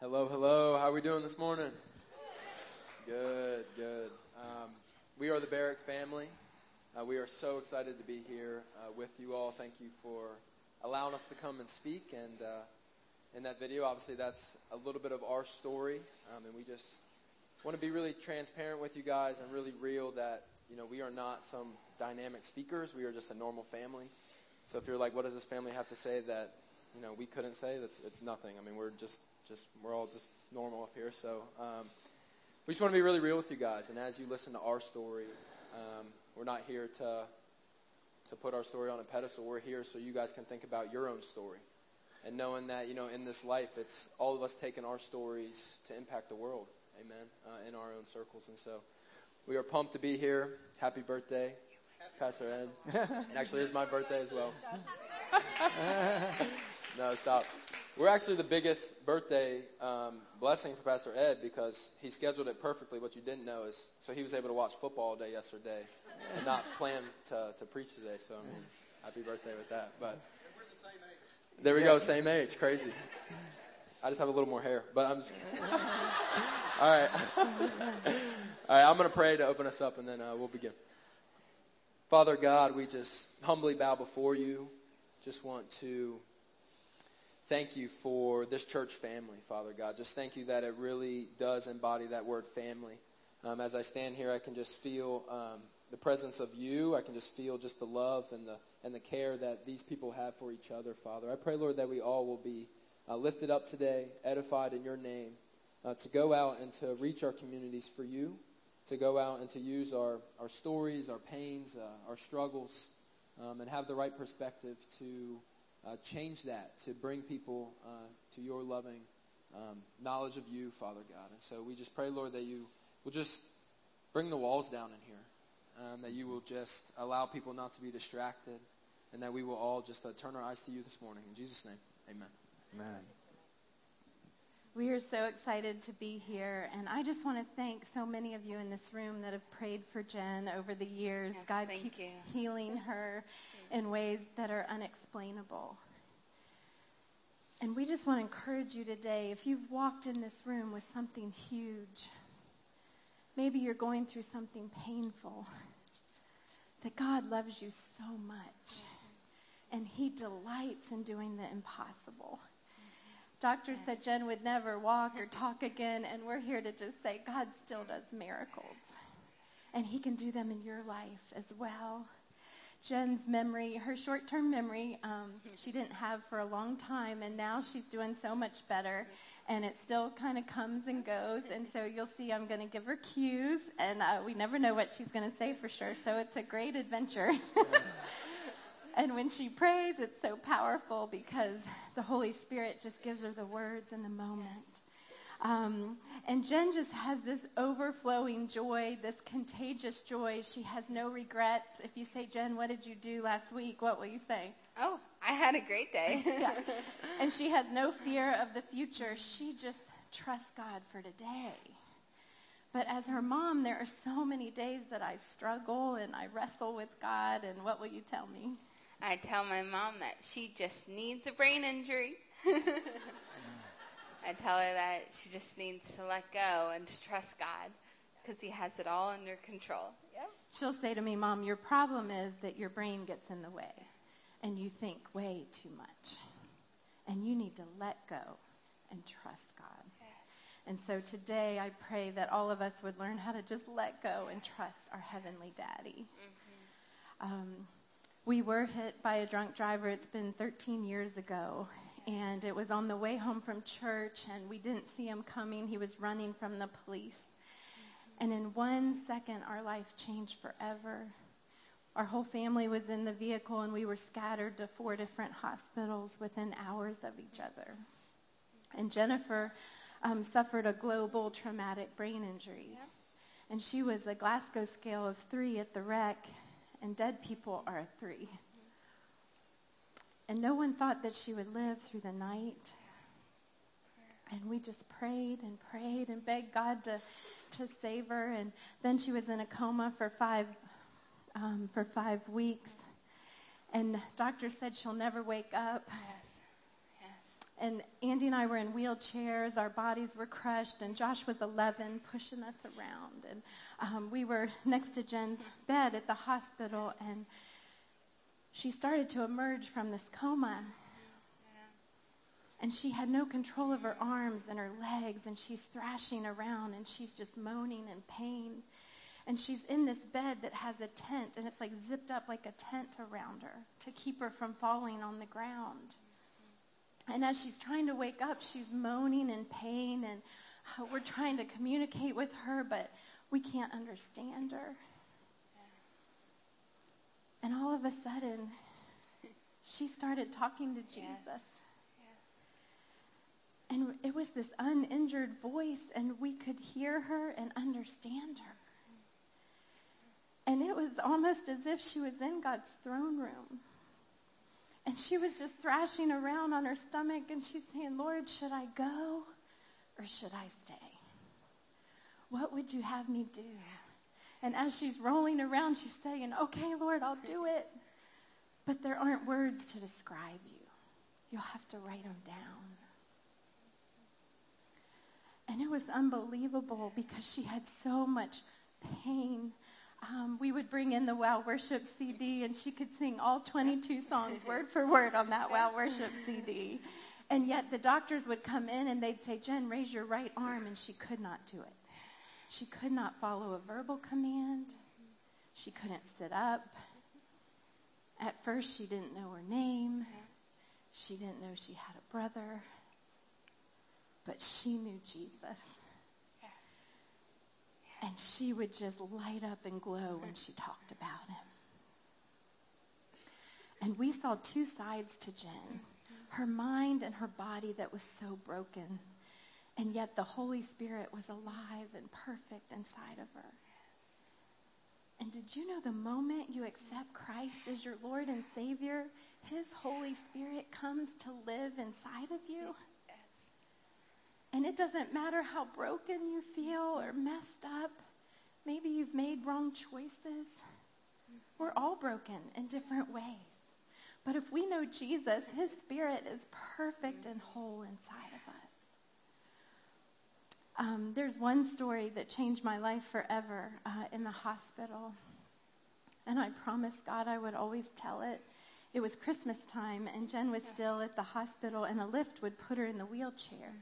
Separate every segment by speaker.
Speaker 1: Hello, hello. How are we doing this morning? Good, good. Um, we are the Barrick family. Uh, we are so excited to be here uh, with you all. Thank you for allowing us to come and speak. And uh, in that video, obviously, that's a little bit of our story. Um, and we just want to be really transparent with you guys and really real that, you know, we are not some dynamic speakers. We are just a normal family. So if you're like, what does this family have to say that, you know, we couldn't say? That's, it's nothing. I mean, we're just just we're all just normal up here. So um, we just want to be really real with you guys. And as you listen to our story, um, we're not here to to put our story on a pedestal. We're here so you guys can think about your own story, and knowing that you know in this life, it's all of us taking our stories to impact the world. Amen. Uh, in our own circles, and so we are pumped to be here. Happy birthday. Pastor Ed. and actually, it's my birthday as well. no, stop. We're actually the biggest birthday um, blessing for Pastor Ed because he scheduled it perfectly. What you didn't know is, so he was able to watch football all day yesterday and not plan to, to preach today. So, I mean, happy birthday with that. But there we go, same age. Crazy. I just have a little more hair, but I'm just. all right. all right, I'm going to pray to open us up and then uh, we'll begin. Father God, we just humbly bow before you. Just want to thank you for this church family, Father God. Just thank you that it really does embody that word family. Um, as I stand here, I can just feel um, the presence of you. I can just feel just the love and the and the care that these people have for each other, Father. I pray, Lord, that we all will be uh, lifted up today, edified in your name, uh, to go out and to reach our communities for you, to go out and to use our, our stories, our pains, uh, our struggles, um, and have the right perspective to uh, change that to bring people uh, to your loving um, knowledge of you, Father God. And so we just pray, Lord, that you will just bring the walls down in here, um, that you will just allow people not to be distracted, and that we will all just uh, turn our eyes to you this morning. In Jesus' name, amen.
Speaker 2: Amen.
Speaker 3: We are so excited to be here, and I just want to thank so many of you in this room that have prayed for Jen over the years.
Speaker 4: Yes,
Speaker 3: God keeps
Speaker 4: you.
Speaker 3: healing her in ways that are unexplainable. And we just want to encourage you today if you've walked in this room with something huge, maybe you're going through something painful, that God loves you so much, and He delights in doing the impossible. Doctors said Jen would never walk or talk again, and we're here to just say God still does miracles. And He can do them in your life as well. Jen's memory, her short term memory, um, she didn't have for a long time, and now she's doing so much better. And it still kind of comes and goes. And so you'll see I'm going to give her cues, and uh, we never know what she's going to say for sure. So it's a great adventure. And when she prays, it's so powerful because the Holy Spirit just gives her the words in the moment. Um, and Jen just has this overflowing joy, this contagious joy. She has no regrets. If you say, Jen, what did you do last week? What will you say?
Speaker 4: Oh, I had a great day.
Speaker 3: yeah. And she has no fear of the future. She just trusts God for today. But as her mom, there are so many days that I struggle and I wrestle with God. And what will you tell me?
Speaker 4: I tell my mom that she just needs a brain injury. I tell her that she just needs to let go and to trust God because He has it all under control. Yep.
Speaker 3: She'll say to me, Mom, your problem is that your brain gets in the way and you think way too much. And you need to let go and trust God.
Speaker 4: Yes.
Speaker 3: And so today I pray that all of us would learn how to just let go and trust our Heavenly Daddy. Um, we were hit by a drunk driver. It's been 13 years ago. And it was on the way home from church, and we didn't see him coming. He was running from the police. And in one second, our life changed forever. Our whole family was in the vehicle, and we were scattered to four different hospitals within hours of each other. And Jennifer um, suffered a global traumatic brain injury. And she was a Glasgow scale of three at the wreck, and dead people are a three. And no one thought that she would live through the night. And we just prayed and prayed and begged God to, to save her. And then she was in a coma for five, um, for five weeks. And doctors said she'll never wake up.
Speaker 4: Yes.
Speaker 3: And Andy and I were in wheelchairs. Our bodies were crushed, and Josh was 11, pushing us around. And um, we were next to Jen's bed at the hospital, and she started to emerge from this coma. And she had no control of her arms and her legs, and she's thrashing around, and she's just moaning in pain. And she's in this bed that has a tent, and it's like zipped up like a tent around her to keep her from falling on the ground. And as she's trying to wake up, she's moaning in pain, and uh, we're trying to communicate with her, but we can't understand her. And all of a sudden, she started talking to Jesus. And it was this uninjured voice, and we could hear her and understand her. And it was almost as if she was in God's throne room. And she was just thrashing around on her stomach, and she's saying, Lord, should I go or should I stay? What would you have me do? And as she's rolling around, she's saying, Okay, Lord, I'll do it. But there aren't words to describe you. You'll have to write them down. And it was unbelievable because she had so much pain. Um, we would bring in the Wow Worship CD, and she could sing all 22 songs word for word on that Wow Worship CD. And yet the doctors would come in and they'd say, Jen, raise your right arm, and she could not do it. She could not follow a verbal command. She couldn't sit up. At first, she didn't know her name. She didn't know she had a brother but she knew Jesus. And she would just light up and glow when she talked about him. And we saw two sides to Jen her mind and her body that was so broken. And yet the Holy Spirit was alive and perfect inside of her. And did you know the moment you accept Christ as your Lord and Savior, His Holy Spirit comes to live inside of you? And it doesn't matter how broken you feel or messed up. Maybe you've made wrong choices. We're all broken in different ways. But if we know Jesus, his spirit is perfect and whole inside of us. Um, there's one story that changed my life forever uh, in the hospital. And I promised God I would always tell it. It was Christmas time, and Jen was still at the hospital, and a lift would put her in the wheelchair.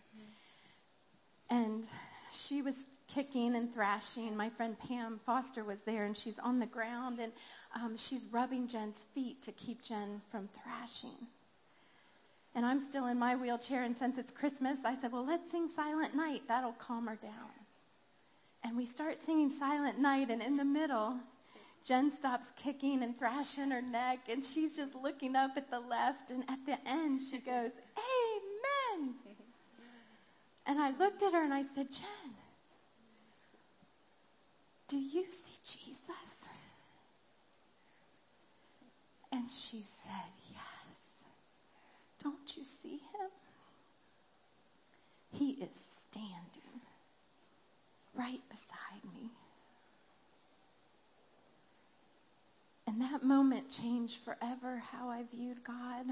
Speaker 3: And she was kicking and thrashing. My friend Pam Foster was there, and she's on the ground, and um, she's rubbing Jen's feet to keep Jen from thrashing. And I'm still in my wheelchair, and since it's Christmas, I said, Well, let's sing Silent Night. That'll calm her down. And we start singing Silent Night, and in the middle, Jen stops kicking and thrashing her neck, and she's just looking up at the left, and at the end, she goes, Amen. And I looked at her and I said, Jen, do you see Jesus? And she said, Yes. Don't you see him? He is standing right beside me. And that moment changed forever how I viewed God.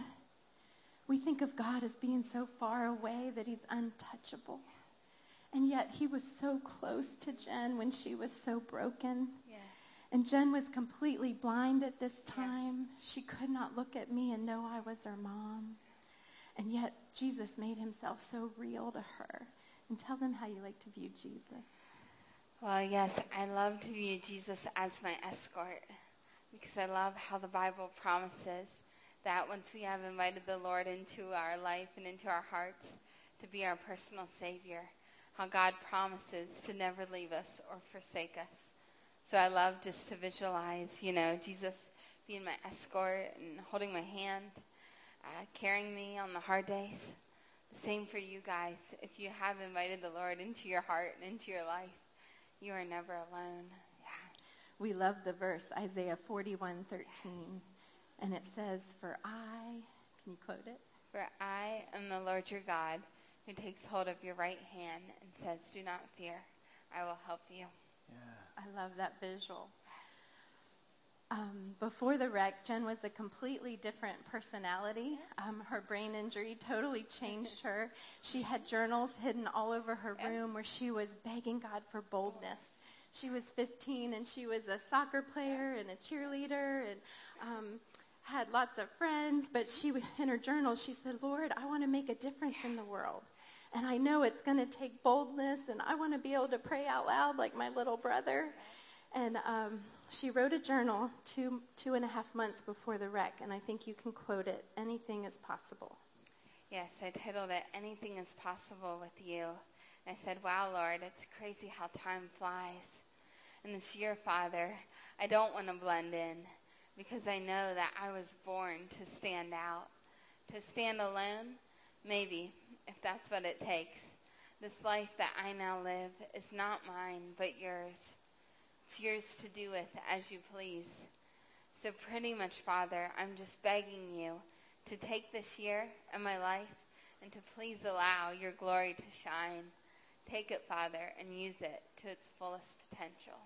Speaker 3: We think of God as being so far away that he's untouchable. And yet he was so close to Jen when she was so broken. Yes. And Jen was completely blind at this time. Yes. She could not look at me and know I was her mom. And yet Jesus made himself so real to her. And tell them how you like to view Jesus.
Speaker 4: Well, yes, I love to view Jesus as my escort because I love how the Bible promises that once we have invited the Lord into our life and into our hearts to be our personal Savior, how God promises to never leave us or forsake us. So I love just to visualize, you know, Jesus being my escort and holding my hand, uh, carrying me on the hard days. Same for you guys. If you have invited the Lord into your heart and into your life, you are never alone. Yeah.
Speaker 3: We love the verse, Isaiah 41 13. Yes. And it says, For I, can you quote it?
Speaker 4: For I am the Lord your God, who takes hold of your right hand and says, Do not fear, I will help you.
Speaker 3: Yeah. I love that visual. Um, before the wreck, Jen was a completely different personality. Um, her brain injury totally changed her. She had journals hidden all over her room where she was begging God for boldness. She was 15 and she was a soccer player and a cheerleader and um, had lots of friends. But she, in her journal, she said, "Lord, I want to make a difference in the world." And I know it's going to take boldness, and I want to be able to pray out loud like my little brother. And um, she wrote a journal two, two and a half months before the wreck, and I think you can quote it Anything is possible.
Speaker 4: Yes, I titled it Anything is Possible with You. And I said, Wow, Lord, it's crazy how time flies. And this year, Father, I don't want to blend in because I know that I was born to stand out. To stand alone, maybe, if that's what it takes. This life that I now live is not mine, but yours. It's yours to do with as you please. So, pretty much, Father, I'm just begging you to take this year and my life and to please allow your glory to shine. Take it, Father, and use it to its fullest potential.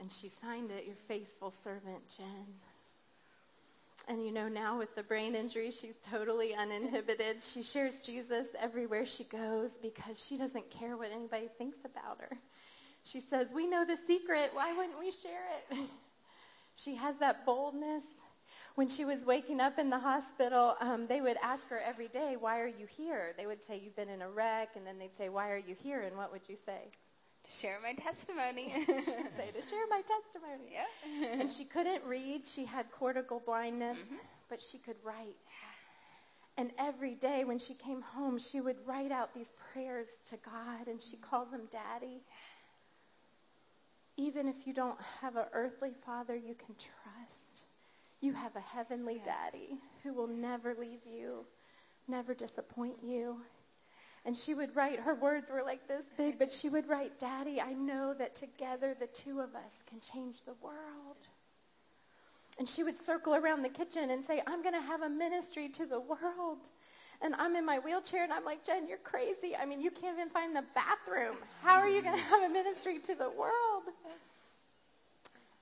Speaker 3: And she signed it, your faithful servant, Jen. And you know, now with the brain injury, she's totally uninhibited. She shares Jesus everywhere she goes because she doesn't care what anybody thinks about her. She says, We know the secret. Why wouldn't we share it? she has that boldness. When she was waking up in the hospital, um, they would ask her every day, Why are you here? They would say, You've been in a wreck. And then they'd say, Why are you here? And what would you say?
Speaker 4: To share my testimony.
Speaker 3: say, To share my testimony.
Speaker 4: Yeah.
Speaker 3: and she couldn't read. She had cortical blindness, mm-hmm. but she could write. And every day when she came home, she would write out these prayers to God, and she calls him Daddy. Even if you don't have an earthly father you can trust, you have a heavenly yes. daddy who will never leave you, never disappoint you. And she would write, her words were like this big, but she would write, Daddy, I know that together the two of us can change the world. And she would circle around the kitchen and say, I'm going to have a ministry to the world. And I'm in my wheelchair and I'm like, Jen, you're crazy. I mean, you can't even find the bathroom. How are you going to have a ministry to the world?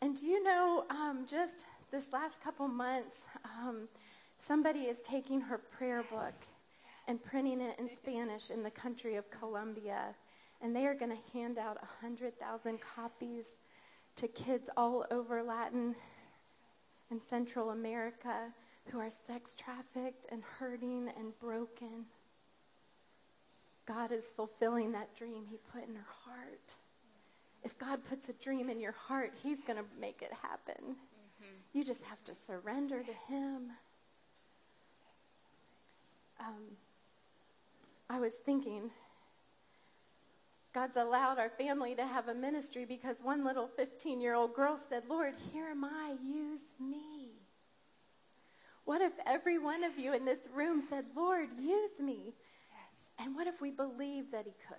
Speaker 3: And do you know, um, just this last couple months, um, somebody is taking her prayer book and printing it in Spanish in the country of Colombia. And they are going to hand out 100,000 copies to kids all over Latin and Central America who are sex trafficked and hurting and broken. God is fulfilling that dream He put in her heart. If God puts a dream in your heart, He's going to make it happen. Mm-hmm. You just have to surrender to Him. Um, I was thinking, God's allowed our family to have a ministry because one little 15 year old girl said, Lord, here am I, use me. What if every one of you in this room said, Lord, use me? Yes. And what if we believed that he could?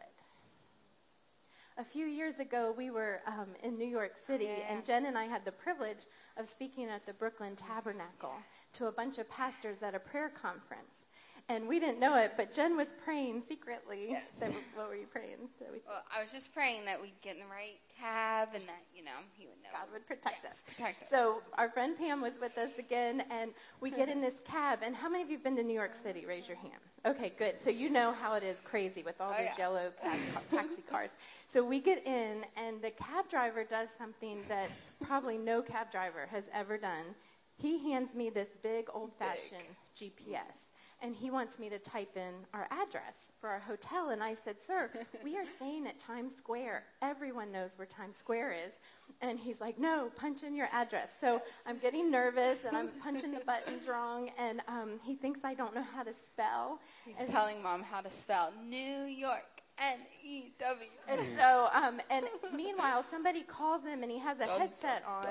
Speaker 3: A few years ago, we were um, in New York City, yeah. and Jen and I had the privilege of speaking at the Brooklyn Tabernacle to a bunch of pastors at a prayer conference. And we didn't know it, but Jen was praying secretly.
Speaker 4: Yes.
Speaker 3: That, what were you praying?
Speaker 4: We, well, I was just praying that we'd get in the right cab and that, you know, he would know.
Speaker 3: God would protect
Speaker 4: yes,
Speaker 3: us.
Speaker 4: Protect us.
Speaker 3: So our friend Pam was with us again, and we get in this cab. And how many of you have been to New York City? Raise your hand. Okay, good. So you know how it is crazy with all oh, these yeah. yellow cab, taxi cars. So we get in, and the cab driver does something that probably no cab driver has ever done. He hands me this big old-fashioned GPS and he wants me to type in our address for our hotel. And I said, Sir, we are staying at Times Square. Everyone knows where Times Square is. And he's like, No, punch in your address. So I'm getting nervous and I'm punching the buttons wrong. And um, he thinks I don't know how to spell.
Speaker 4: He's
Speaker 3: and
Speaker 4: telling mom how to spell New York. N E W.
Speaker 3: And so, um, and meanwhile, somebody calls him and he has a headset on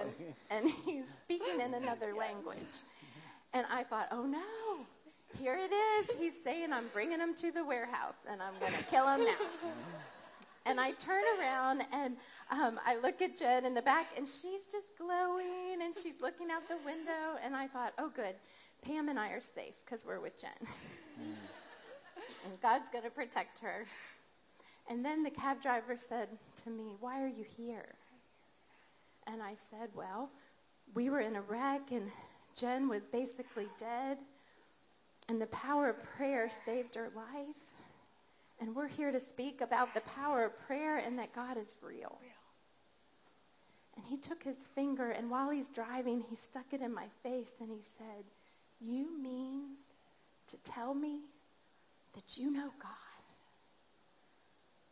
Speaker 3: and he's speaking in another language. And I thought, oh no, here it is. He's saying, I'm bringing him to the warehouse and I'm going to kill him now. And I turn around and um, I look at Jen in the back and she's just glowing and she's looking out the window. And I thought, oh, good. Pam and I are safe because we're with Jen. and God's going to protect her. And then the cab driver said to me, Why are you here? And I said, Well, we were in a wreck and Jen was basically dead. And the power of prayer saved her life. And we're here to speak about the power of prayer and that God is real. And he took his finger, and while he's driving, he stuck it in my face and he said, You mean to tell me that you know God?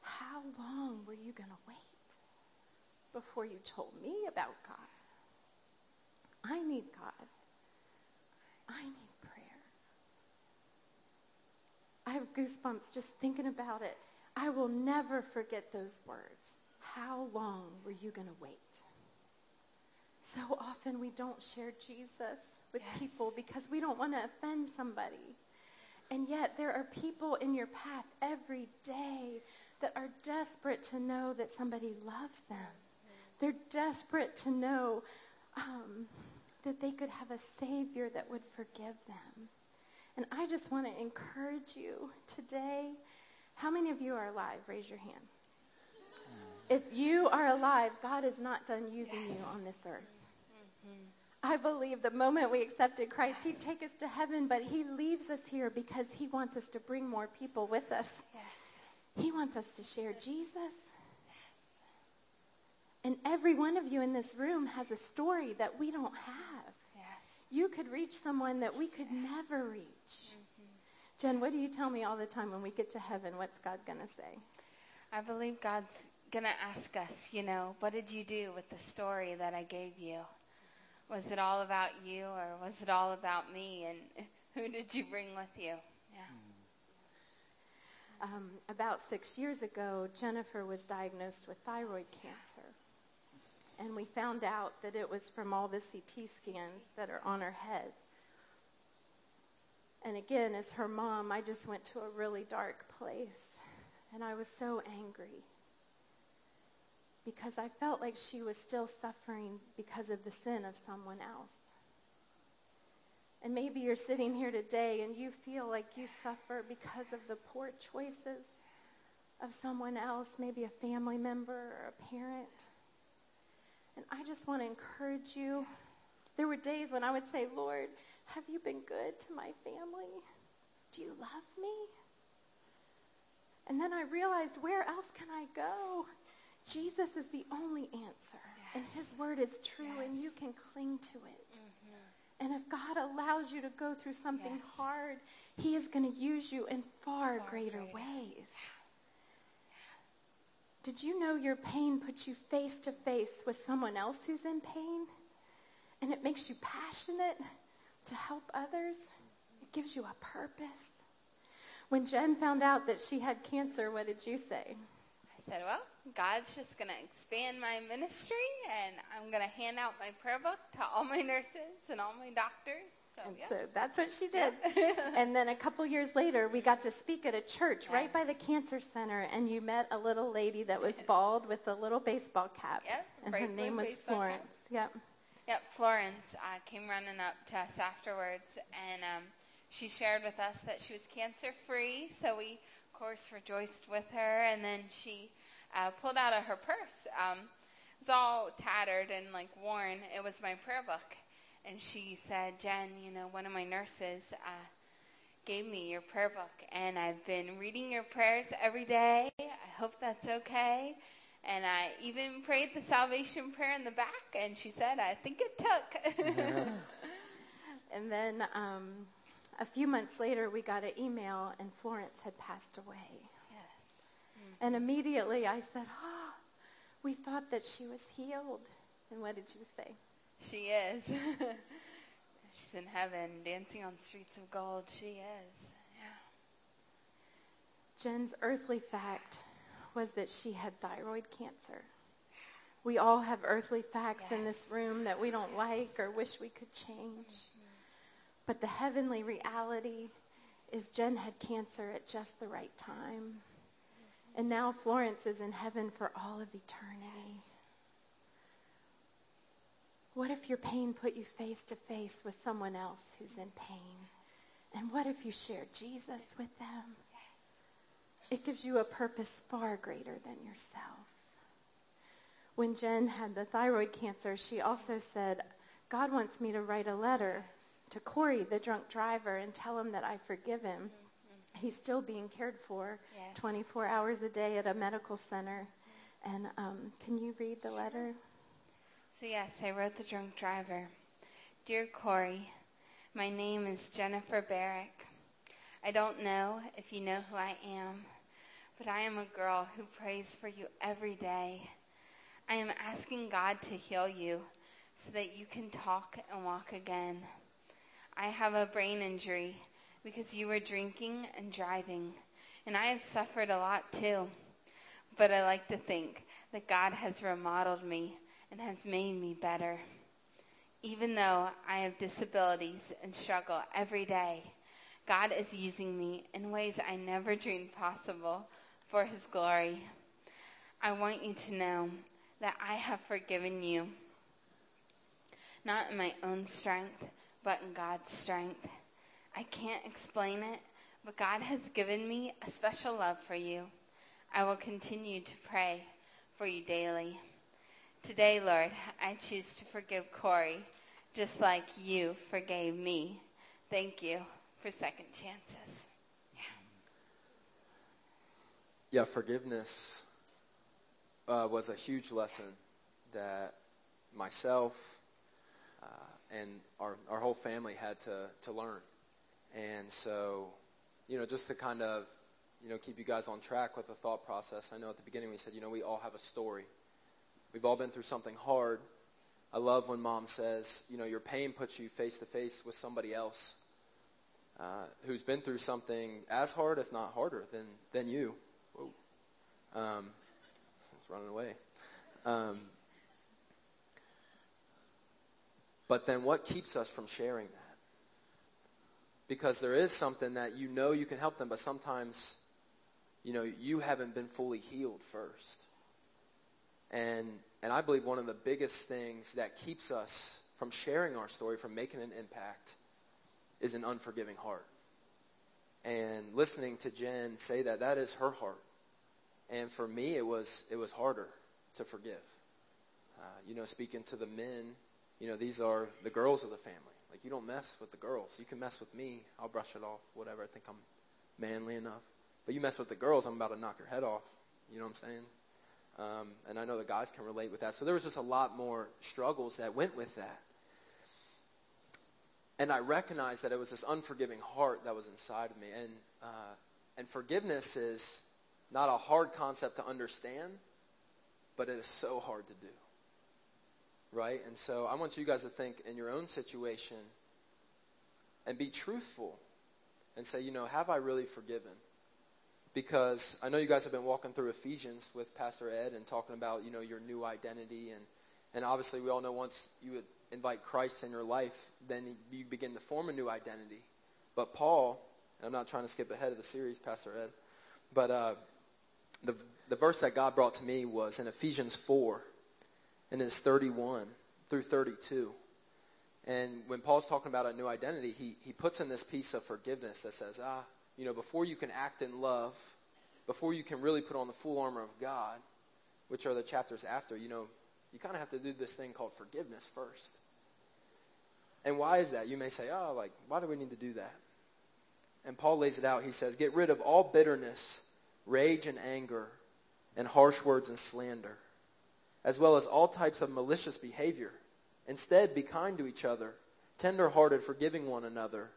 Speaker 3: How long were you going to wait before you told me about God? I need God. I need prayer. I have goosebumps just thinking about it. I will never forget those words. How long were you going to wait? So often we don't share Jesus with
Speaker 4: Yes.
Speaker 3: people because we don't want to offend somebody. And yet there are people in your path every day that are desperate to know that somebody loves them. They're desperate to know um, that they could have a Savior that would forgive them. And I just want to encourage you today. How many of you are alive? Raise your hand. If you are alive, God is not done using you on this earth. I believe the moment we accepted Christ, He'd take us to heaven, but He leaves us here because He wants us to bring more people with us.
Speaker 4: Yes.
Speaker 3: He wants us to share Jesus. And every one of you in this room has a story that we don't have. You could reach someone that we could never reach. Jen, what do you tell me all the time when we get to heaven? What's God going to say?
Speaker 4: I believe God's going to ask us, you know, what did you do with the story that I gave you? Was it all about you or was it all about me? And who did you bring with you? Yeah.
Speaker 3: Um, about six years ago, Jennifer was diagnosed with thyroid cancer. And we found out that it was from all the CT scans that are on her head. And again, as her mom, I just went to a really dark place. And I was so angry because I felt like she was still suffering because of the sin of someone else. And maybe you're sitting here today and you feel like you suffer because of the poor choices of someone else, maybe a family member or a parent. And I just want to encourage you. There were days when I would say, Lord, have you been good to my family? Do you love me? And then I realized, where else can I go? Jesus is the only answer. And his word is true, and you can cling to it. Mm-hmm. And if God allows you to go through something
Speaker 4: Yes.
Speaker 3: hard, he is going to use you in far,
Speaker 4: Far
Speaker 3: greater,
Speaker 4: greater.
Speaker 3: ways. Did you know your pain puts you face to face with someone else who's in pain? And it makes you passionate to help others? It gives you a purpose. When Jen found out that she had cancer, what did you say?
Speaker 4: I said, well, God's just going to expand my ministry and I'm going to hand out my prayer book to all my nurses and all my doctors. So,
Speaker 3: And
Speaker 4: yeah.
Speaker 3: so that's what she did. and then a couple years later, we got to speak at a church right by the cancer center, and you met a little lady that was bald with a little baseball cap.
Speaker 4: Yep,
Speaker 3: and her name was. Florence. Yep.
Speaker 4: Yep, Florence uh, came running up to us afterwards, and um, she shared with us that she was cancer free. So we, of course, rejoiced with her. And then she uh, pulled out of her purse. Um, it was all tattered and like worn. It was my prayer book, and she said, "Jen, you know, one of my nurses." Uh, gave me your prayer book and I've been reading your prayers every day. I hope that's okay. And I even prayed the salvation prayer in the back and she said, I think it took.
Speaker 3: And then um, a few months later, we got an email, and Florence had passed away.
Speaker 4: yes.
Speaker 3: And immediately I said, Oh, we thought that she was healed. And what did you say?
Speaker 4: She is. She's in heaven dancing on streets of gold. She is. Yeah.
Speaker 3: Jen's earthly fact was that she had thyroid cancer. We all have earthly facts in this room that we don't like or wish we could change. Mm-hmm. But the heavenly reality is Jen had cancer at just the right time. And now Florence is in heaven for all of eternity. What if your pain put you face to face with someone else who's in pain? And what if you shared Jesus with them? It gives you a purpose far greater than yourself. When Jen had the thyroid cancer, she also said, God wants me to write a letter to Corey, the drunk driver, and tell him that I forgive him. He's still being cared for
Speaker 4: Yes.
Speaker 3: 24 hours a day at a medical center. And um, can you read the letter?
Speaker 4: So, yes, I wrote The Drunk Driver. Dear Corey, my name is Jennifer Barrick. I don't know if you know who I am, but I am a girl who prays for you every day. I am asking God to heal you so that you can talk and walk again. I have a brain injury because you were drinking and driving, and I have suffered a lot too. But I like to think that God has remodeled me and has made me better. Even though I have disabilities and struggle every day, God is using me in ways I never dreamed possible for His glory. I want you to know that I have forgiven you, not in my own strength, but in God's strength. I can't explain it, but God has given me a special love for you. I will continue to pray for you daily. Today, Lord, I choose to forgive Corey just like you forgave me. Thank you for second chances.
Speaker 1: Yeah, forgiveness uh, was a huge lesson that myself uh, and our, our whole family had to, to learn. And so, you know, just to kind of, you know, keep you guys on track with the thought process, I know at the beginning we said, you know, we all have a story. We've all been through something hard. I love when mom says, you know, your pain puts you face to face with somebody else uh, who's been through something as hard, if not harder, than, than you. Whoa. Um, it's running away. Um, but then what keeps us from sharing that? Because there is something that you know you can help them, but sometimes, you know, you haven't been fully healed first. And, and I believe one of the biggest things that keeps us from sharing our story, from making an impact, is an unforgiving heart. And listening to Jen say that, that is her heart. And for me, it was, it was harder to forgive. Uh, you know, speaking to the men, you know, these are the girls of the family. Like, you don't mess with the girls. You can mess with me. I'll brush it off, whatever. I think I'm manly enough. But you mess with the girls, I'm about to knock your head off. You know what I'm saying? Um, and I know the guys can relate with that. So there was just a lot more struggles that went with that. And I recognized that it was this unforgiving heart that was inside of me. And, uh, and forgiveness is not a hard concept to understand, but it is so hard to do. Right? And so I want you guys to think in your own situation and be truthful and say, you know, have I really forgiven? Because I know you guys have been walking through Ephesians with Pastor Ed and talking about, you know, your new identity. And, and obviously, we all know once you invite Christ in your life, then you begin to form a new identity. But Paul, and I'm not trying to skip ahead of the series, Pastor Ed, but uh, the, the verse that God brought to me was in Ephesians 4, and it's 31 through 32. And when Paul's talking about a new identity, he, he puts in this piece of forgiveness that says, ah, you know, before you can act in love, before you can really put on the full armor of God, which are the chapters after, you know, you kind of have to do this thing called forgiveness first. And why is that? You may say, oh, like, why do we need to do that? And Paul lays it out. He says, get rid of all bitterness, rage and anger, and harsh words and slander, as well as all types of malicious behavior. Instead, be kind to each other, tender-hearted, forgiving one another,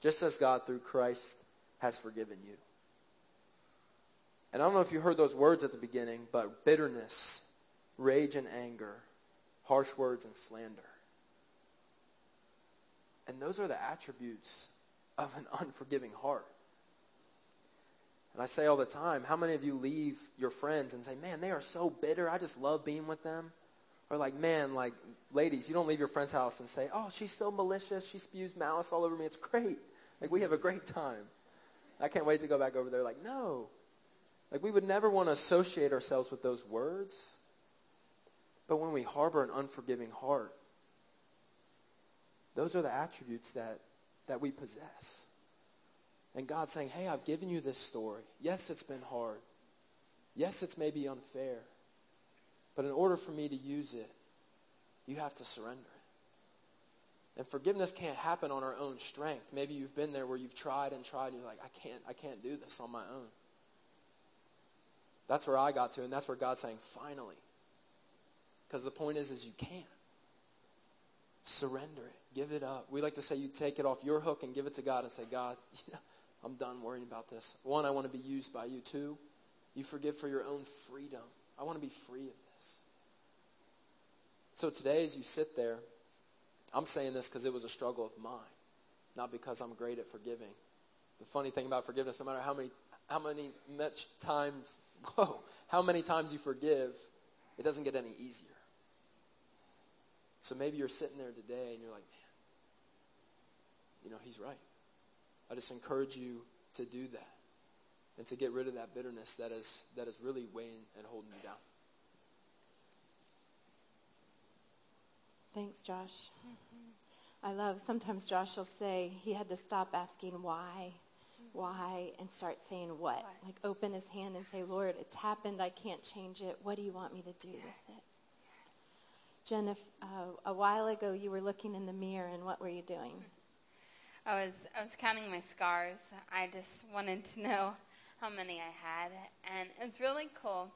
Speaker 1: just as God through Christ has forgiven you. And I don't know if you heard those words at the beginning, but bitterness, rage and anger, harsh words and slander. And those are the attributes of an unforgiving heart. And I say all the time, how many of you leave your friends and say, man, they are so bitter. I just love being with them. Or like, man, like, ladies, you don't leave your friend's house and say, oh, she's so malicious. She spews malice all over me. It's great. Like, we have a great time. I can't wait to go back over there. Like, no. Like, we would never want to associate ourselves with those words. But when we harbor an unforgiving heart, those are the attributes that, that we possess. And God's saying, hey, I've given you this story. Yes, it's been hard. Yes, it's maybe unfair. But in order for me to use it, you have to surrender. And forgiveness can't happen on our own strength. Maybe you've been there where you've tried and tried and you're like, I can't, I can't do this on my own. That's where I got to, and that's where God's saying, finally. Because the point is, is you can't. Surrender it. Give it up. We like to say you take it off your hook and give it to God and say, God, you know, I'm done worrying about this. One, I want to be used by you. Two, you forgive for your own freedom. I want to be free of this. So today, as you sit there, I'm saying this because it was a struggle of mine, not because I'm great at forgiving. The funny thing about forgiveness, no matter how many, how many much times, whoa, how many times you forgive, it doesn't get any easier. So maybe you're sitting there today and you're like, man, you know, he's right. I just encourage you to do that and to get rid of that bitterness that is, that is really weighing and holding you down.
Speaker 3: Thanks, Josh. I love, sometimes Josh will say he had to stop asking why, why, and start saying what. Like open his hand and say, Lord, it's happened. I can't change it. What do you want me to do yes. with it? Jen, if, uh, a while ago you were looking in the mirror, and what were you doing?
Speaker 4: I was I was counting my scars. I just wanted to know how many I had, and it was really cool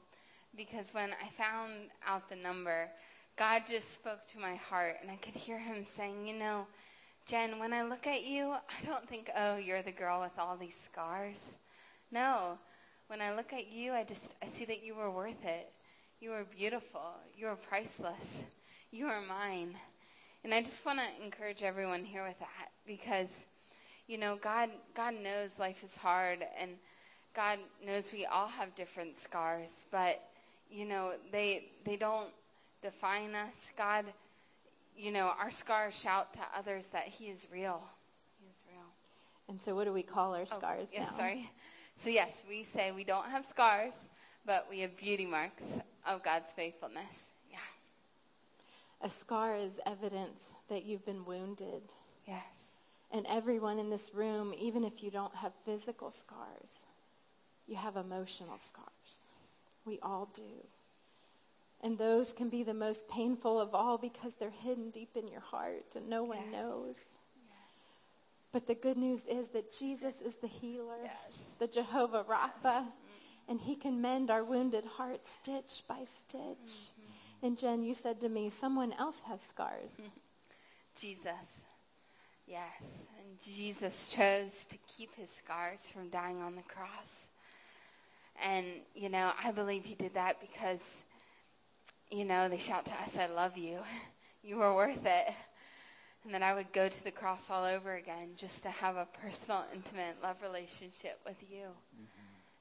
Speaker 4: because when I found out the number, God just spoke to my heart, and I could hear Him saying, "You know, Jen, when I look at you, I don't think, oh, you're the girl with all these scars. No, when I look at you, I just I see that you were worth it. You are beautiful. You are priceless. You are mine." And I just want to encourage everyone here with that because, you know, God, God knows life is hard and God knows we all have different scars, but, you know, they, they don't define us. God, you know, our scars shout to others that he is real. He is real.
Speaker 3: And so what do we call our oh, scars oh,
Speaker 4: yes, now? sorry. So yes, we say we don't have scars, but we have beauty marks of God's faithfulness. Yeah.
Speaker 3: A scar is evidence that you've been wounded.
Speaker 4: Yes.
Speaker 3: And everyone in this room, even if you don't have physical scars, you have emotional scars. We all do. And those can be the most painful of all because they're hidden deep in your heart and no one yes. knows. But the good news is that Jesus is the healer, yes. the Jehovah Rapha, and he can mend our wounded heart stitch by stitch. Mm-hmm. And Jen, you said to me, someone else has scars.
Speaker 4: Jesus. Yes. And Jesus chose to keep his scars from dying on the cross. And, you know, I believe he did that because, you know, they shout to us, I love you. You were worth it. And then I would go to the cross all over again just to have a personal, intimate love relationship with you. Mm-hmm.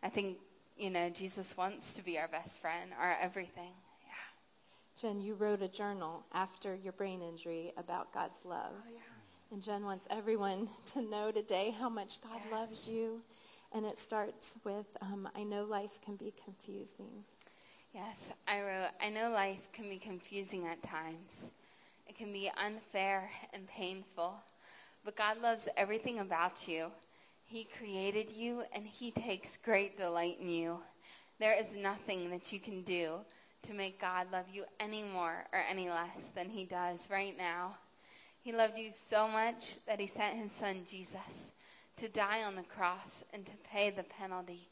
Speaker 4: I think, you know, Jesus wants to be our best friend, our everything. Yeah.
Speaker 3: Jen, you wrote a journal after your brain injury about God's love. Oh, yeah. And Jen wants everyone to know today how much God yes. loves you. And it starts with um, I know life can be confusing.
Speaker 4: Yes, I wrote, I know life can be confusing at times. It can be unfair and painful. But God loves everything about you. He created you and He takes great delight in you. There is nothing that you can do to make God love you any more or any less than he does right now. He loved you so much that he sent his son Jesus to die on the cross and to pay the penalty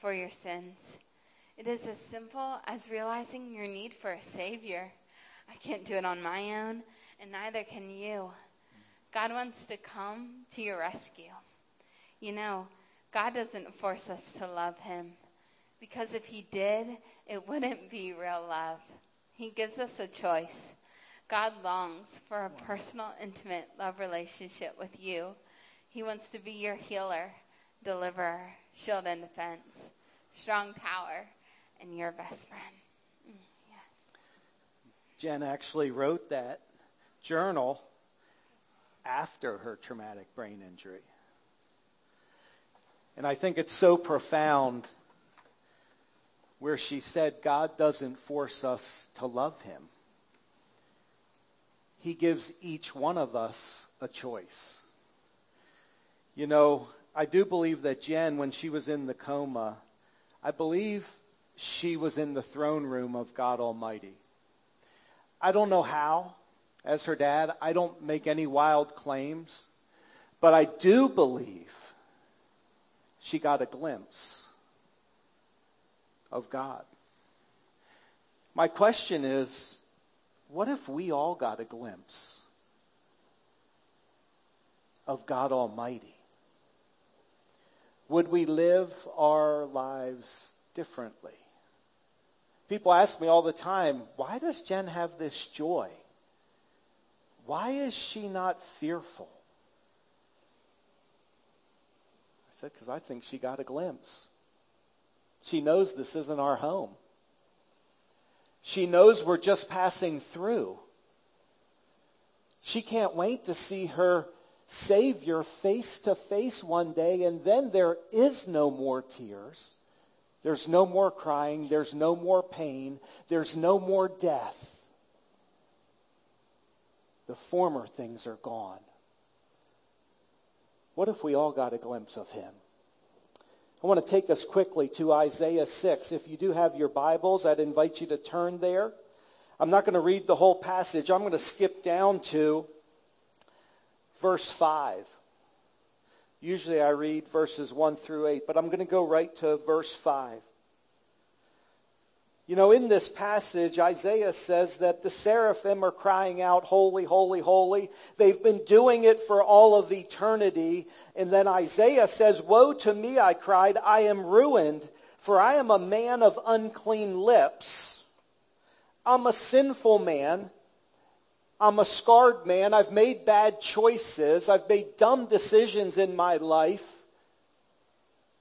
Speaker 4: for your sins. It is as simple as realizing your need for a Savior. I can't do it on my own, and neither can you. God wants to come to your rescue. You know, God doesn't force us to love Him. Because if he did, it wouldn't be real love. He gives us a choice. God longs for a personal, intimate love relationship with you. He wants to be your healer, deliverer, shield and defense, strong tower, and your best friend. Mm, yes.
Speaker 2: Jen actually wrote that journal after her traumatic brain injury. And I think it's so profound where she said God doesn't force us to love him. He gives each one of us a choice. You know, I do believe that Jen, when she was in the coma, I believe she was in the throne room of God Almighty. I don't know how. as her dad. I don't make any wild claims. But I do believe she got a glimpse of God. My question is, what if we all got a glimpse of God Almighty? Would we live our lives differently? People ask me all the time, why does Jen have this joy? Why is she not fearful? I said, because I think she got a glimpse. She knows this isn't our home. She knows we're just passing through. She can't wait to see her Savior face to face one day, and then there is no more tears. There's no more crying. There's no more pain. There's no more death. The former things are gone. What if we all got a glimpse of him? I want to take us quickly to Isaiah 6. If you do have your Bibles, I'd invite you to turn there. I'm not going to read the whole passage. I'm going to skip down to verse 5. Usually I read verses 1 through 8, but I'm going to go right to verse 5. You know, in this passage, Isaiah says that the seraphim are crying out, Holy, holy, holy. They've been doing it for all of eternity. And then Isaiah says, Woe to me, I cried, I am ruined, for I am a man of unclean lips. I'm a sinful man. I'm a scarred man. I've made bad choices. I've made dumb decisions in my life.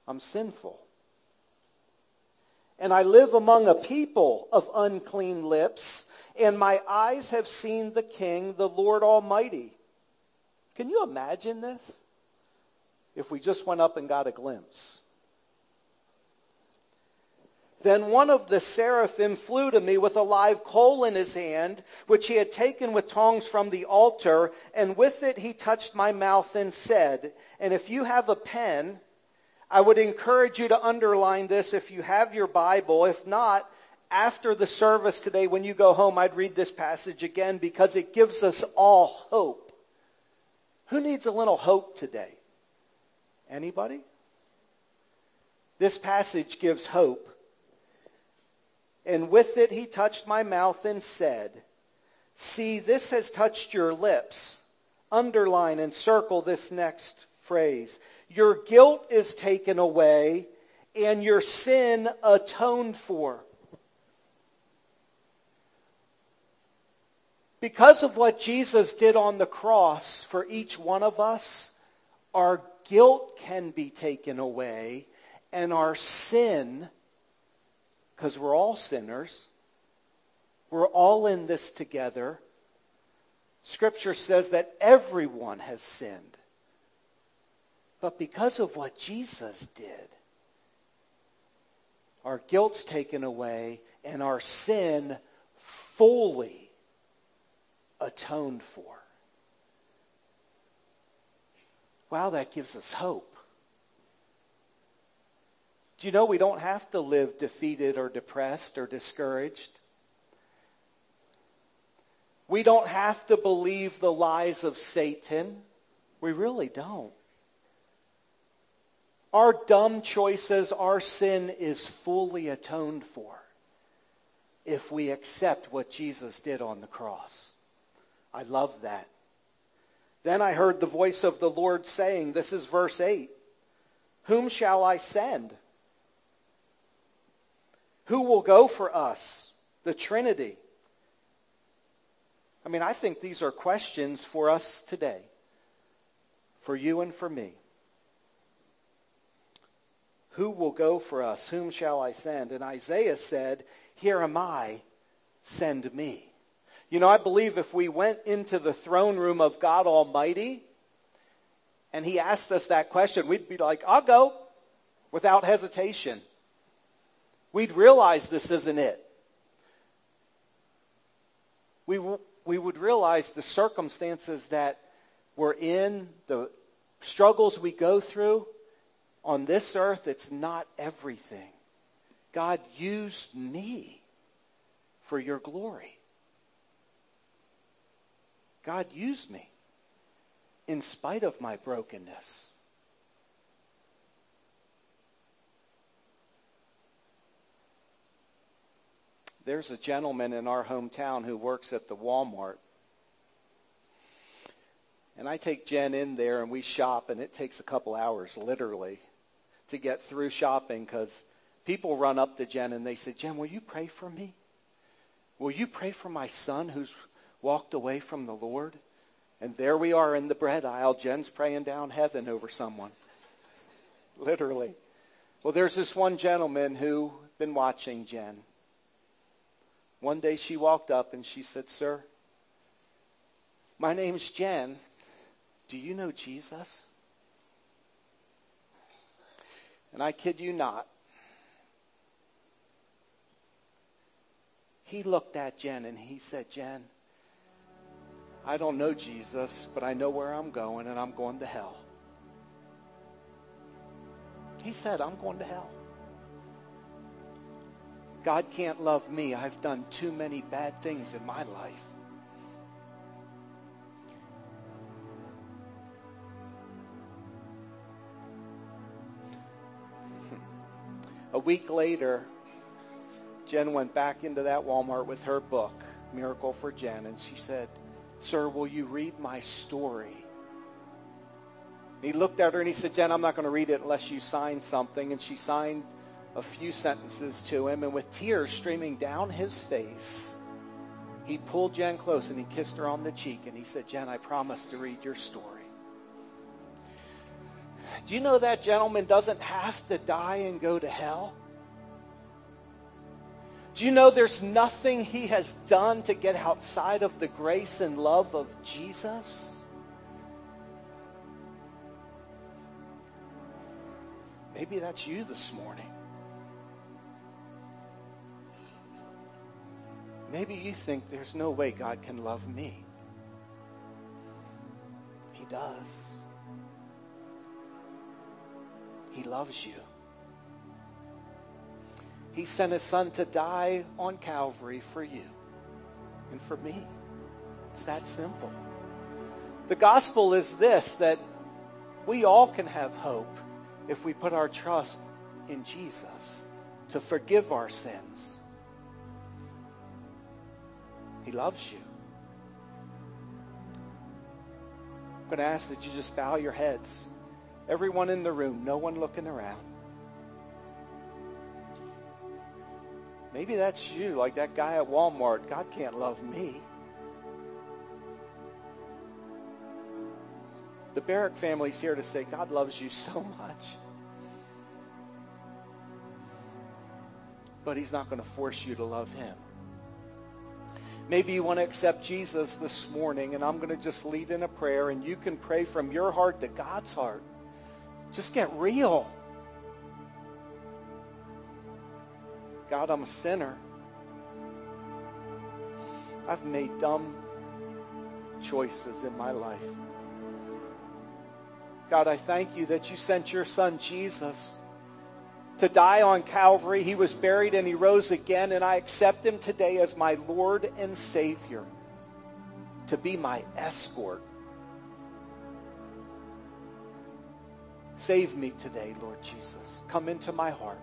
Speaker 2: I'm sinful. And I live among a people of unclean lips, and my eyes have seen the King, the Lord Almighty. Can you imagine this? if we just went up and got a glimpse. Then one of the seraphim flew to me with a live coal in his hand, which he had taken with tongs from the altar, and with it he touched my mouth and said, And if you have a pen, I would encourage you to underline this if you have your Bible. If not, after the service today, when you go home, I'd read this passage again because it gives us all hope. Who needs a little hope today? Anybody? This passage gives hope. And with it he touched my mouth and said, See, this has touched your lips. Underline and circle this next phrase. Your guilt is taken away and your sin atoned for. Because of what Jesus did on the cross for each one of us, our guilt can be taken away and our sin, because we're all sinners, we're all in this together. Scripture says that everyone has sinned. But because of what Jesus did, our guilt's taken away and our sin fully atoned for. Wow, that gives us hope. Do you know we don't have to live defeated or depressed or discouraged? We don't have to believe the lies of Satan. We really don't. Our dumb choices, our sin is fully atoned for if we accept what Jesus did on the cross. I love that. Then I heard the voice of the Lord saying, this is verse 8, Whom shall I send? Who will go for us? The Trinity. I mean, I think these are questions for us today, for you and for me. Who will go for us? Whom shall I send? And Isaiah said, Here am I, send me. You know, I believe if we went into the throne room of God Almighty and he asked us that question, we'd be like, I'll go without hesitation. We'd realize this isn't it. We, we would realize the circumstances that we're in, the struggles we go through on this earth, it's not everything. God, use me for your glory. God, use me in spite of my brokenness. There's a gentleman in our hometown who works at the Walmart. And I take Jen in there and we shop, and it takes a couple hours, literally, to get through shopping because people run up to Jen and they say, Jen, will you pray for me? Will you pray for my son who's walked away from the Lord? And there we are in the bread aisle. Jen's praying down heaven over someone. Literally. Well, there's this one gentleman who's been watching Jen. One day she walked up and she said, Sir, my name's Jen. Do you know Jesus? And I kid you not. He looked at Jen and he said, Jen, I don't know Jesus, but I know where I'm going and I'm going to hell. He said, I'm going to hell. God can't love me. I've done too many bad things in my life. A week later, Jen went back into that Walmart with her book, Miracle for Jen, and she said, Sir, will you read my story? And he looked at her and he said, Jen, I'm not going to read it unless you sign something. And she signed a few sentences to him, and with tears streaming down his face, he pulled Jen close and he kissed her on the cheek and he said, Jen, I promise to read your story. Do you know that gentleman doesn't have to die and go to hell? Do you know there's nothing he has done to get outside of the grace and love of Jesus? Maybe that's you this morning. Maybe you think there's no way God can love me. He does. He loves you. He sent his son to die on Calvary for you and for me. It's that simple. The gospel is this that we all can have hope if we put our trust in Jesus to forgive our sins he loves you. I'm going to ask that you just bow your heads. Everyone in the room, no one looking around. Maybe that's you, like that guy at Walmart. God can't love me. The Barrick family's here to say God loves you so much. But he's not going to force you to love him. Maybe you want to accept Jesus this morning, and I'm going to just lead in a prayer, and you can pray from your heart to God's heart. Just get real. God, I'm a sinner. I've made dumb choices in my life. God, I thank you that you sent your son Jesus to die on Calvary. He was buried and he rose again, and I accept him today as my Lord and Savior to be my escort. Save me today, Lord Jesus. Come into my heart.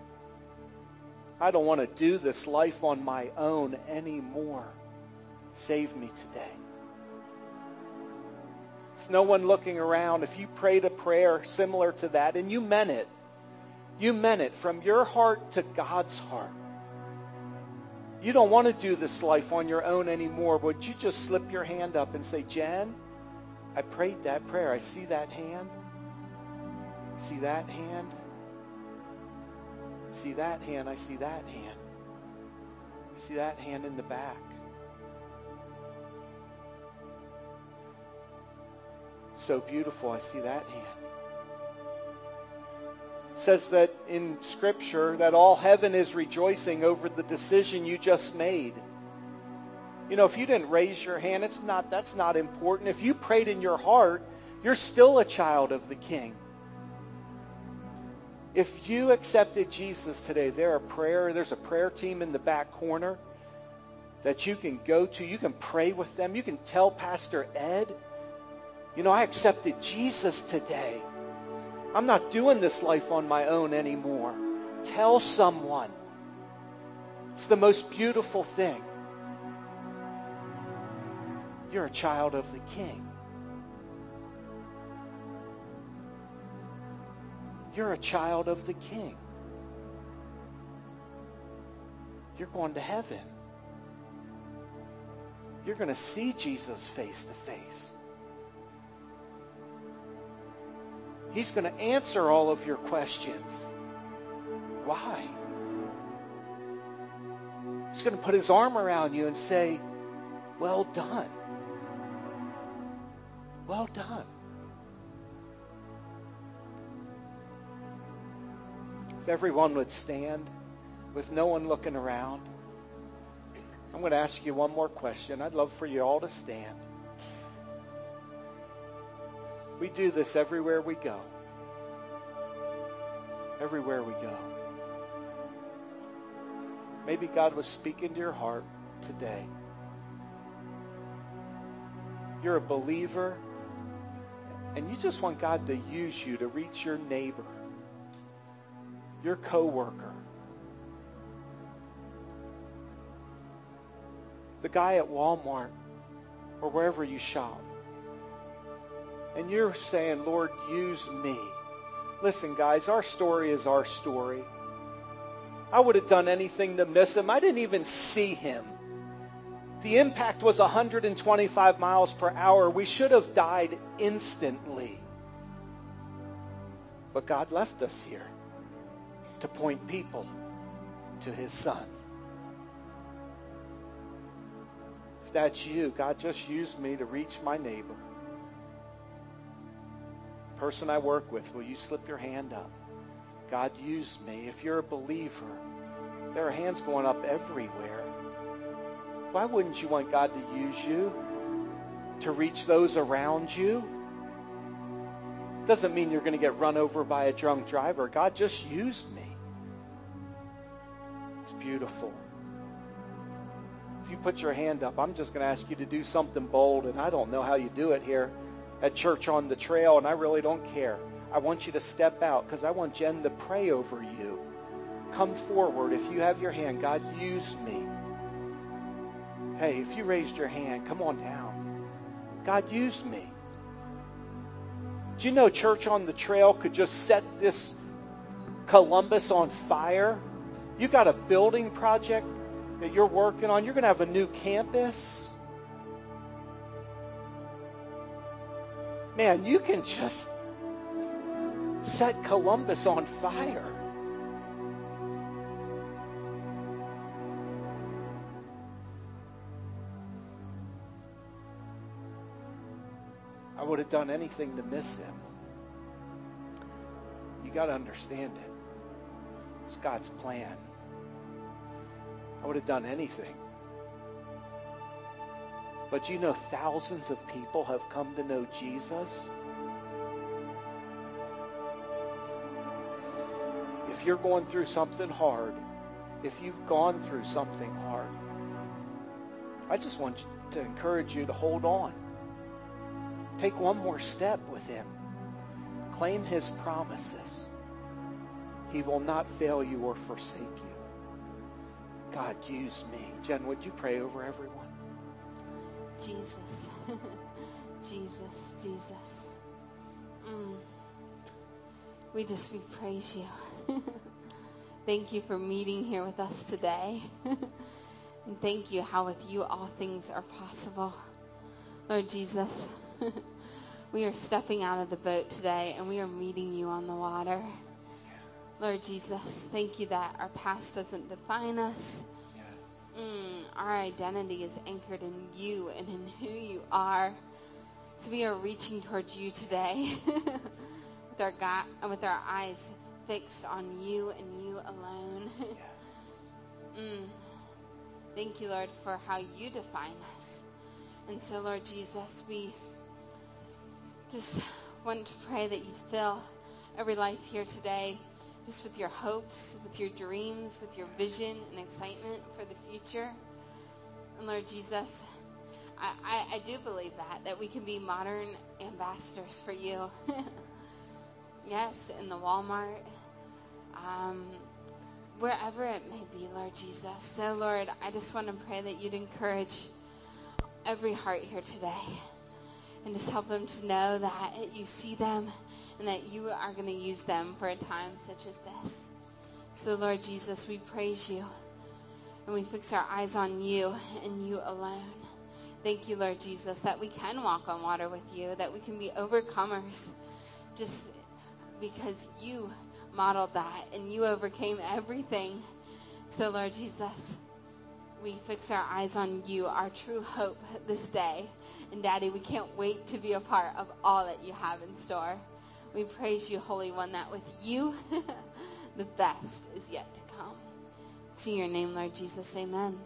Speaker 2: I don't want to do this life on my own anymore. Save me today. If no one looking around, if you prayed a prayer similar to that and you meant it, you meant it from your heart to God's heart. You don't want to do this life on your own anymore. Would you just slip your hand up and say, Jen, I prayed that prayer. I see that hand. See that hand. See that hand. I see that hand. I see that hand in the back. So beautiful. I see that hand says that in Scripture that all heaven is rejoicing over the decision you just made. You know, if you didn't raise your hand, it's not that's not important. If you prayed in your heart, you're still a child of the King. If you accepted Jesus today, there a prayer, there's a prayer team in the back corner. that you can go to. You can pray with them. You can tell Pastor Ed, you know, I accepted Jesus today. I'm not doing this life on my own anymore. Tell someone. It's the most beautiful thing. You're a child of the King. You're a child of the King. You're going to heaven. You're going to see Jesus face to face. He's going to answer all of your questions. Why? He's going to put his arm around you and say, Well done. Well done. If everyone would stand with no one looking around, I'm going to ask you one more question. I'd love for you all to stand. We do this everywhere we go. Everywhere we go. Maybe God was speaking to your heart today. You're a believer, and you just want God to use you to reach your neighbor, your coworker, the guy at Walmart, or wherever you shop. And you're saying, Lord, use me. Listen, guys, our story is our story. I would have done anything to miss him. I didn't even see him. The impact was 125 miles per hour. We should have died instantly. But God left us here to point people to his son. If that's you, God just used me to reach my neighbor. Person I work with, will you slip your hand up? God used me. If you're a believer, there are hands going up everywhere. Why wouldn't you want God to use you to reach those around you? Doesn't mean you're going to get run over by a drunk driver. God just used me. It's beautiful. If you put your hand up, I'm just going to ask you to do something bold, and I don't know how you do it here at Church on the Trail, and I really don't care. I want you to step out because I want Jen to pray over you. Come forward. If you have your hand, God, use me. Hey, if you raised your hand, come on down. God, use me. Do you know Church on the Trail could just set this Columbus on fire? You got a building project that you're working on. You're going to have a new campus. Man, you can just set Columbus on fire. I would have done anything to miss him. You got to understand it. It's God's plan. I would have done anything. But you know, thousands of people have come to know Jesus. If you're going through something hard, if you've gone through something hard, I just want to encourage you to hold on. Take one more step with him. Claim his promises. He will not fail you or forsake you. God, use me. Jen, would you pray over everyone?
Speaker 4: Jesus. Jesus, Jesus. Mm. We just, we praise you. thank you for meeting here with us today. and thank you how with you all things are possible. Lord Jesus, we are stepping out of the boat today and we are meeting you on the water. Lord Jesus, thank you that our past doesn't define us. Mm, our identity is anchored in you and in who you are. So we are reaching towards you today with our God, with our eyes fixed on you and you alone. mm. Thank you, Lord, for how you define us. And so, Lord Jesus, we just want to pray that you fill every life here today just with your hopes, with your dreams, with your vision and excitement for the future. And Lord Jesus, I, I, I do believe that, that we can be modern ambassadors for you. yes, in the Walmart, um, wherever it may be, Lord Jesus. So, Lord, I just want to pray that you'd encourage every heart here today and just help them to know that you see them and that you are going to use them for a time such as this. So, Lord Jesus, we praise you and we fix our eyes on you and you alone. Thank you, Lord Jesus, that we can walk on water with you, that we can be overcomers just because you modeled that and you overcame everything. So, Lord Jesus, we fix our eyes on you, our true hope this day. And Daddy, we can't wait to be a part of all that you have in store. We praise you, Holy One, that with you, the best is yet to come. To your name, Lord Jesus, amen.